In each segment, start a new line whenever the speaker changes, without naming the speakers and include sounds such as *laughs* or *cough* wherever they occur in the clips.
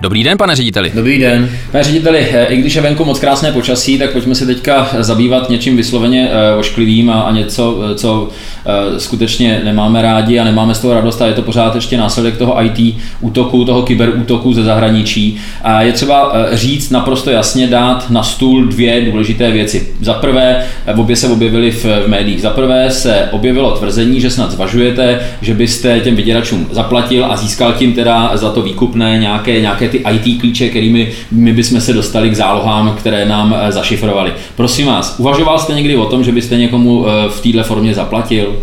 Dobrý den, pane řediteli.
Dobrý den.
Pane řediteli, eh, i když je venku moc krásné počasí, tak pojďme se teďka zabývat něčím vysloveně eh, ošklivým a, něco, eh, co skutečně nemáme rádi a nemáme z toho radost a je to pořád ještě následek toho IT útoku, toho kyberútoku ze zahraničí. A je třeba říct naprosto jasně, dát na stůl dvě důležité věci. Za prvé, obě se objevily v, v médiích. Za prvé se objevilo tvrzení, že snad zvažujete, že byste těm vyděračům zaplatil a získal tím teda za to výkupné nějaké, nějaké ty IT klíče, kterými my bychom se dostali k zálohám, které nám eh, zašifrovali. Prosím vás, uvažoval jste někdy o tom, že byste někomu eh, v této formě zaplatil?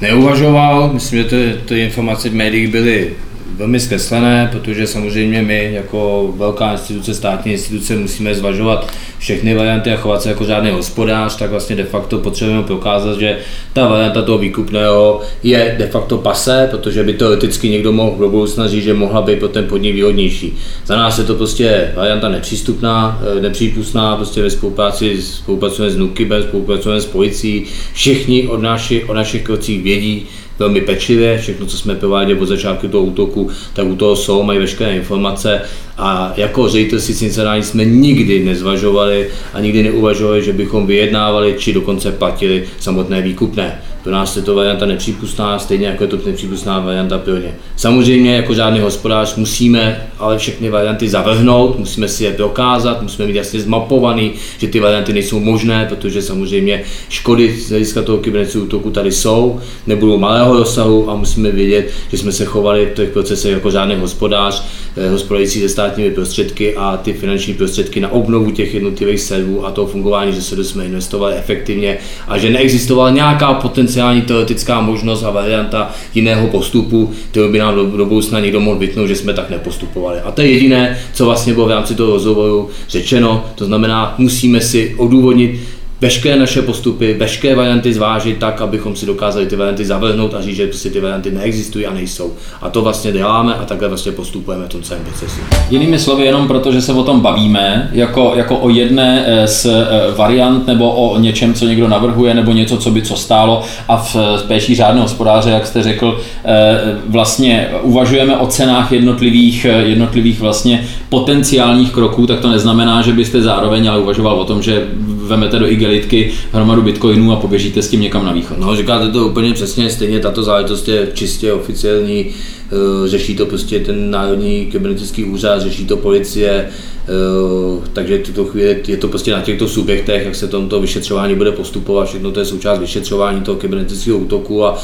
Neuvažoval, myslím, že ty, ty informace v médiích byly velmi zkreslené, protože samozřejmě my jako velká instituce, státní instituce musíme zvažovat všechny varianty a chovat se jako žádný hospodář, tak vlastně de facto potřebujeme prokázat, že ta varianta toho výkupného je de facto pase, protože by teoreticky někdo mohl do budoucna říct, že mohla být pro ten podnik výhodnější. Za nás je to prostě varianta nepřístupná, eh, nepřípustná, prostě ve spolupráci spolupracujeme s Nukibem, spolupracujeme s policií, všichni od, naši, o našich krocích vědí, velmi pečlivě, všechno, co jsme prováděli od začátku toho útoku, tak u toho jsou, mají veškeré informace a jako ředitel sice jsme nikdy nezvažovali a nikdy neuvažovali, že bychom vyjednávali či dokonce platili samotné výkupné. Pro nás je to varianta nepřípustná, stejně jako je to nepřípustná varianta pro ně. Samozřejmě jako žádný hospodář musíme ale všechny varianty zavrhnout, musíme si je dokázat, musíme mít jasně zmapovaný, že ty varianty nejsou možné, protože samozřejmě škody z hlediska toho kybernetického útoku tady jsou, nebudou malého rozsahu a musíme vědět, že jsme se chovali v těch procesech jako žádný hospodář, eh, hospodařící se státními prostředky a ty finanční prostředky na obnovu těch jednotlivých serverů a toho fungování, že se jsme investovali efektivně a že neexistovala nějaká potenciální teoretická možnost a varianta jiného postupu, kterou by nám do, do budoucna někdo mohl vytnout, že jsme tak nepostupovali. A to je jediné, co vlastně bylo v rámci toho rozhovoru řečeno. To znamená, musíme si odůvodnit, veškeré naše postupy, veškeré varianty zvážit tak, abychom si dokázali ty varianty zavrhnout a říct, že prostě ty varianty neexistují a nejsou. A to vlastně děláme a takhle vlastně postupujeme v tom celém procesu.
Jinými slovy, jenom proto, že se o tom bavíme, jako, jako o jedné eh, z eh, variant nebo o něčem, co někdo navrhuje, nebo něco, co by co stálo a v péči řádného hospodáře, jak jste řekl, eh, vlastně uvažujeme o cenách jednotlivých, jednotlivých vlastně potenciálních kroků, tak to neznamená, že byste zároveň ale uvažoval o tom, že vemete do igelitky hromadu bitcoinů a poběžíte s tím někam na východ.
No, říkáte to úplně přesně, stejně tato záležitost je čistě oficiální, řeší to prostě ten Národní kybernetický úřad, řeší to policie, Eh, takže tuto chvíli je to prostě na těchto subjektech, jak se tomto vyšetřování bude postupovat, všechno to je součást vyšetřování toho kybernetického útoku a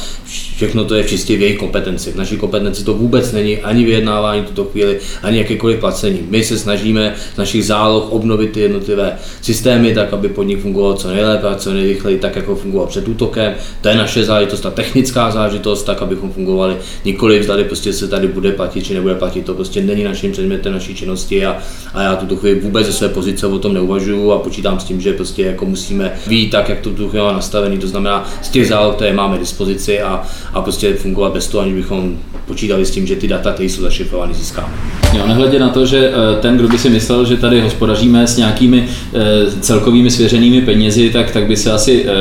všechno to je čistě v jejich kompetenci. V naší kompetenci to vůbec není ani vyjednávání tuto chvíli, ani jakékoliv placení. My se snažíme z našich záloh obnovit ty jednotlivé systémy tak, aby podnik fungoval co nejlépe a co nejrychleji, tak jako fungoval před útokem. To je naše záležitost, ta technická záležitost, tak abychom fungovali. Nikoliv zdali prostě se tady bude platit či nebude platit, to prostě není naším předmětem naší činnosti a, a já tuto chvíli vůbec ze své pozice o tom neuvažuju a počítám s tím, že prostě jako musíme být tak, jak to tu chvíli nastavený, to znamená z těch záloh, které máme dispozici a, a prostě fungovat bez toho, aniž bychom počítali s tím, že ty data, které jsou zašifrovány, získáme.
Jo, nehledě na to, že eh, ten, kdo by si myslel, že tady hospodaříme s nějakými eh, celkovými svěřenými penězi, tak, tak by se asi eh,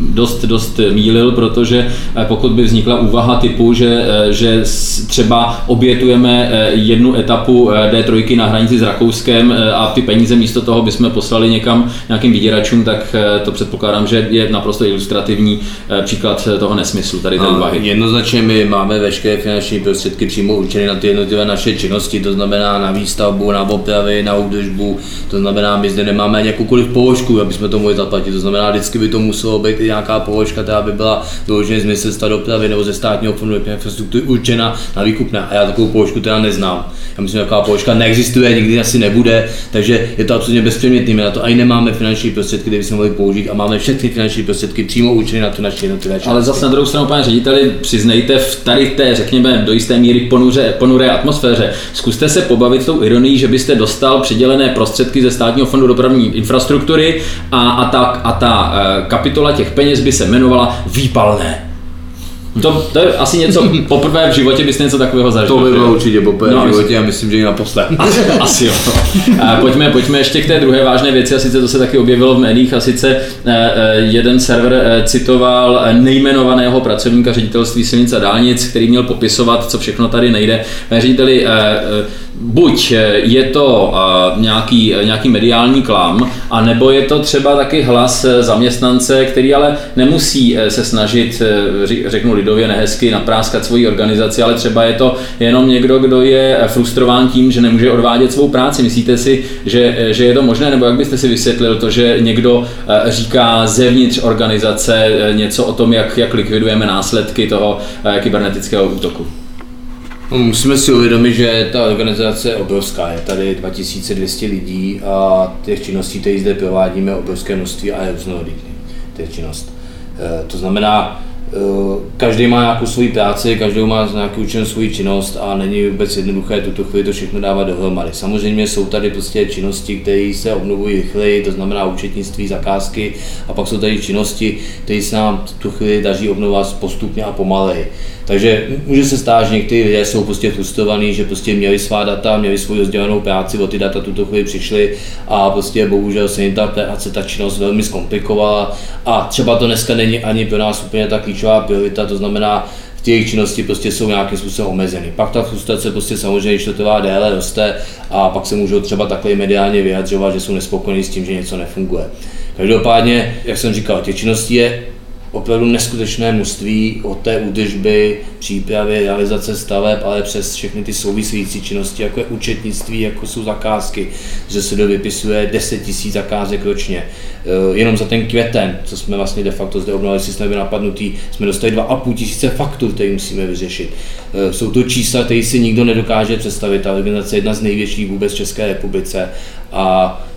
dost, dost mílil, protože pokud by vznikla úvaha typu, že, že třeba obětujeme jednu etapu D3 na hranici s Rakouskem a ty peníze místo toho bychom poslali někam nějakým vyděračům, tak to předpokládám, že je naprosto ilustrativní příklad toho nesmyslu tady té úvahy.
Jednoznačně my máme veškeré finanční prostředky přímo určené na ty jednotlivé naše činnosti, to znamená na výstavbu, na opravy, na údržbu, to znamená, my zde nemáme jakoukoliv položku, aby jsme to mohli zaplatit, to znamená, vždycky by to muselo být i nějaká položka, která by byla vyloženě z ministerstva dopravy nebo ze státního fondu infrastruktury určena na výkupné. A já takovou položku teda neznám. Já myslím, že taková položka neexistuje, nikdy asi nebude, takže je to absolutně bezpředmětný. My na to ani nemáme finanční prostředky, které bychom mohli použít a máme všechny finanční prostředky přímo určené na to naše jednotlivé
Ale zase na druhou stranu, pane řediteli, přiznejte v tady té, řekněme, do jisté míry ponuře, ponuré atmosféře. Zkuste se pobavit tou ironií, že byste dostal přidělené prostředky ze státního fondu dopravní infrastruktury a, a, ta, a ta e, kapitola těch peněz by se jmenovala výpalné. To, to je asi něco, *laughs* poprvé v životě byste něco takového zažil.
To by bylo určitě poprvé no, v životě a myslím, že i naposled. *laughs*
asi jo. A pojďme, pojďme ještě k té druhé vážné věci, a sice to se taky objevilo v médiích, a sice eh, eh, jeden server eh, citoval nejmenovaného pracovníka ředitelství silnic a dálnic, který měl popisovat, co všechno tady nejde. Řediteli, buď je to nějaký, nějaký mediální klam, anebo je to třeba taky hlas zaměstnance, který ale nemusí se snažit, řeknu lidově nehezky, napráskat svoji organizaci, ale třeba je to jenom někdo, kdo je frustrován tím, že nemůže odvádět svou práci. Myslíte si, že, že je to možné, nebo jak byste si vysvětlil to, že někdo říká zevnitř organizace něco o tom, jak, jak likvidujeme následky toho kybernetického útoku?
No, musíme si uvědomit, že ta organizace je obrovská. Je tady 2200 lidí a těch činností, které zde provádíme, obrovské množství a je různorodých těch činnost. Eh, to znamená, každý má nějakou svoji práci, každý má nějakou učenou svoji činnost a není vůbec jednoduché tuto chvíli to všechno dávat dohromady. Samozřejmě jsou tady prostě činnosti, které se obnovují rychleji, to znamená účetnictví, zakázky a pak jsou tady činnosti, které se nám tu chvíli daří obnovovat postupně a pomaleji. Takže může se stát, že někteří lidé jsou prostě frustrovaní, že prostě měli svá data, měli svou rozdělenou práci, o ty data tuto chvíli přišli a prostě bohužel se jim ta práce, ta činnost velmi zkomplikovala a třeba to dneska není ani pro nás úplně ta klíčová priorita, to znamená, v těch činnosti prostě jsou nějakým způsobem omezeny. Pak ta frustrace prostě samozřejmě, když to trvá déle, roste a pak se můžou třeba takhle mediálně vyjadřovat, že jsou nespokojení s tím, že něco nefunguje. Každopádně, jak jsem říkal, těch činností je opravdu neskutečné množství od té údržby, přípravy, realizace staveb, ale přes všechny ty související činnosti, jako je účetnictví, jako jsou zakázky, že se vypisuje 10 000 zakázek ročně. Eh, jenom za ten květen, co jsme vlastně de facto zde obnovili systém napadnutý, jsme dostali 2,5 tisíce faktur, které musíme vyřešit. Eh, jsou to čísla, které si nikdo nedokáže představit. Ta organizace je jedna z největších vůbec v České republice a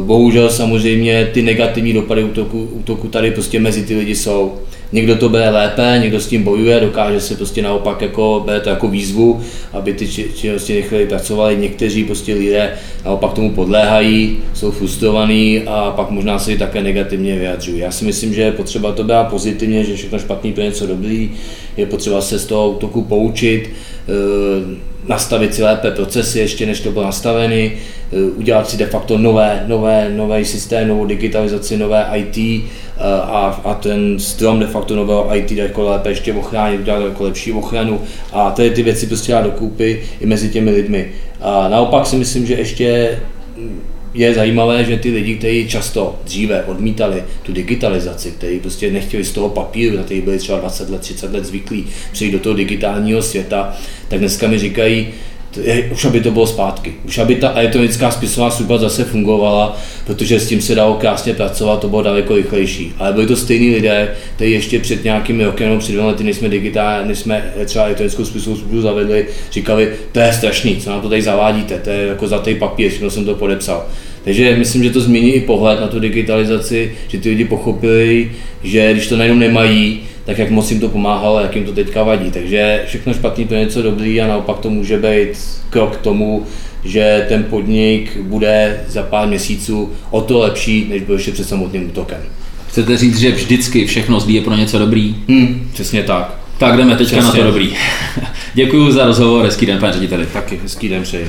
bohužel samozřejmě ty negativní dopady útoku, útoku tady prostě mezi ty lidi jsou. Někdo to bere lépe, někdo s tím bojuje, dokáže se prostě naopak jako, bere to jako výzvu, aby ty činnosti nechali pracovali. Někteří prostě lidé naopak tomu podléhají, jsou frustrovaní a pak možná se i také negativně vyjadřují. Já si myslím, že je potřeba to brát pozitivně, že všechno špatný pro něco dobrý, je potřeba se z toho útoku poučit, eh, nastavit si lépe procesy, ještě než to bylo nastaveny, eh, udělat si de facto nové, nové, nové systém, novou digitalizaci, nové IT eh, a, a ten strom de facto nového IT jako lépe ještě ochránit, udělat jako lepší ochranu a tady ty věci prostě dát dokupy i mezi těmi lidmi. A naopak si myslím, že ještě je zajímavé, že ty lidi, kteří často dříve odmítali tu digitalizaci, kteří prostě nechtěli z toho papíru, na který byli třeba 20 let, 30 let zvyklí přejít do toho digitálního světa, tak dneska mi říkají, už aby to bylo zpátky, už aby ta elektronická spisová služba zase fungovala, protože s tím se dalo krásně pracovat, to bylo daleko rychlejší. Ale byli to stejní lidé, kteří ještě před nějakými roky, nebo před dvěma lety, než jsme digitální, než jsme třeba elektronickou spisovou službu zavedli, říkali, to je strašný, co nám to tady zavádíte, to je jako za tej papír, všechno jsem to podepsal. Takže myslím, že to změní i pohled na tu digitalizaci, že ty lidi pochopili, že když to najednou nemají, tak jak moc jim to pomáhalo, jak jim to teďka vadí. Takže všechno špatný to je něco dobrý a naopak to může být krok k tomu, že ten podnik bude za pár měsíců o to lepší, než byl ještě před samotným útokem.
Chcete říct, že vždycky všechno zlí je pro něco dobrý?
Hmm, přesně tak.
Tak jdeme teďka Přesně. na to dobrý. *laughs* Děkuji za rozhovor, hezký den, pane řediteli.
Taky hezký den přeji.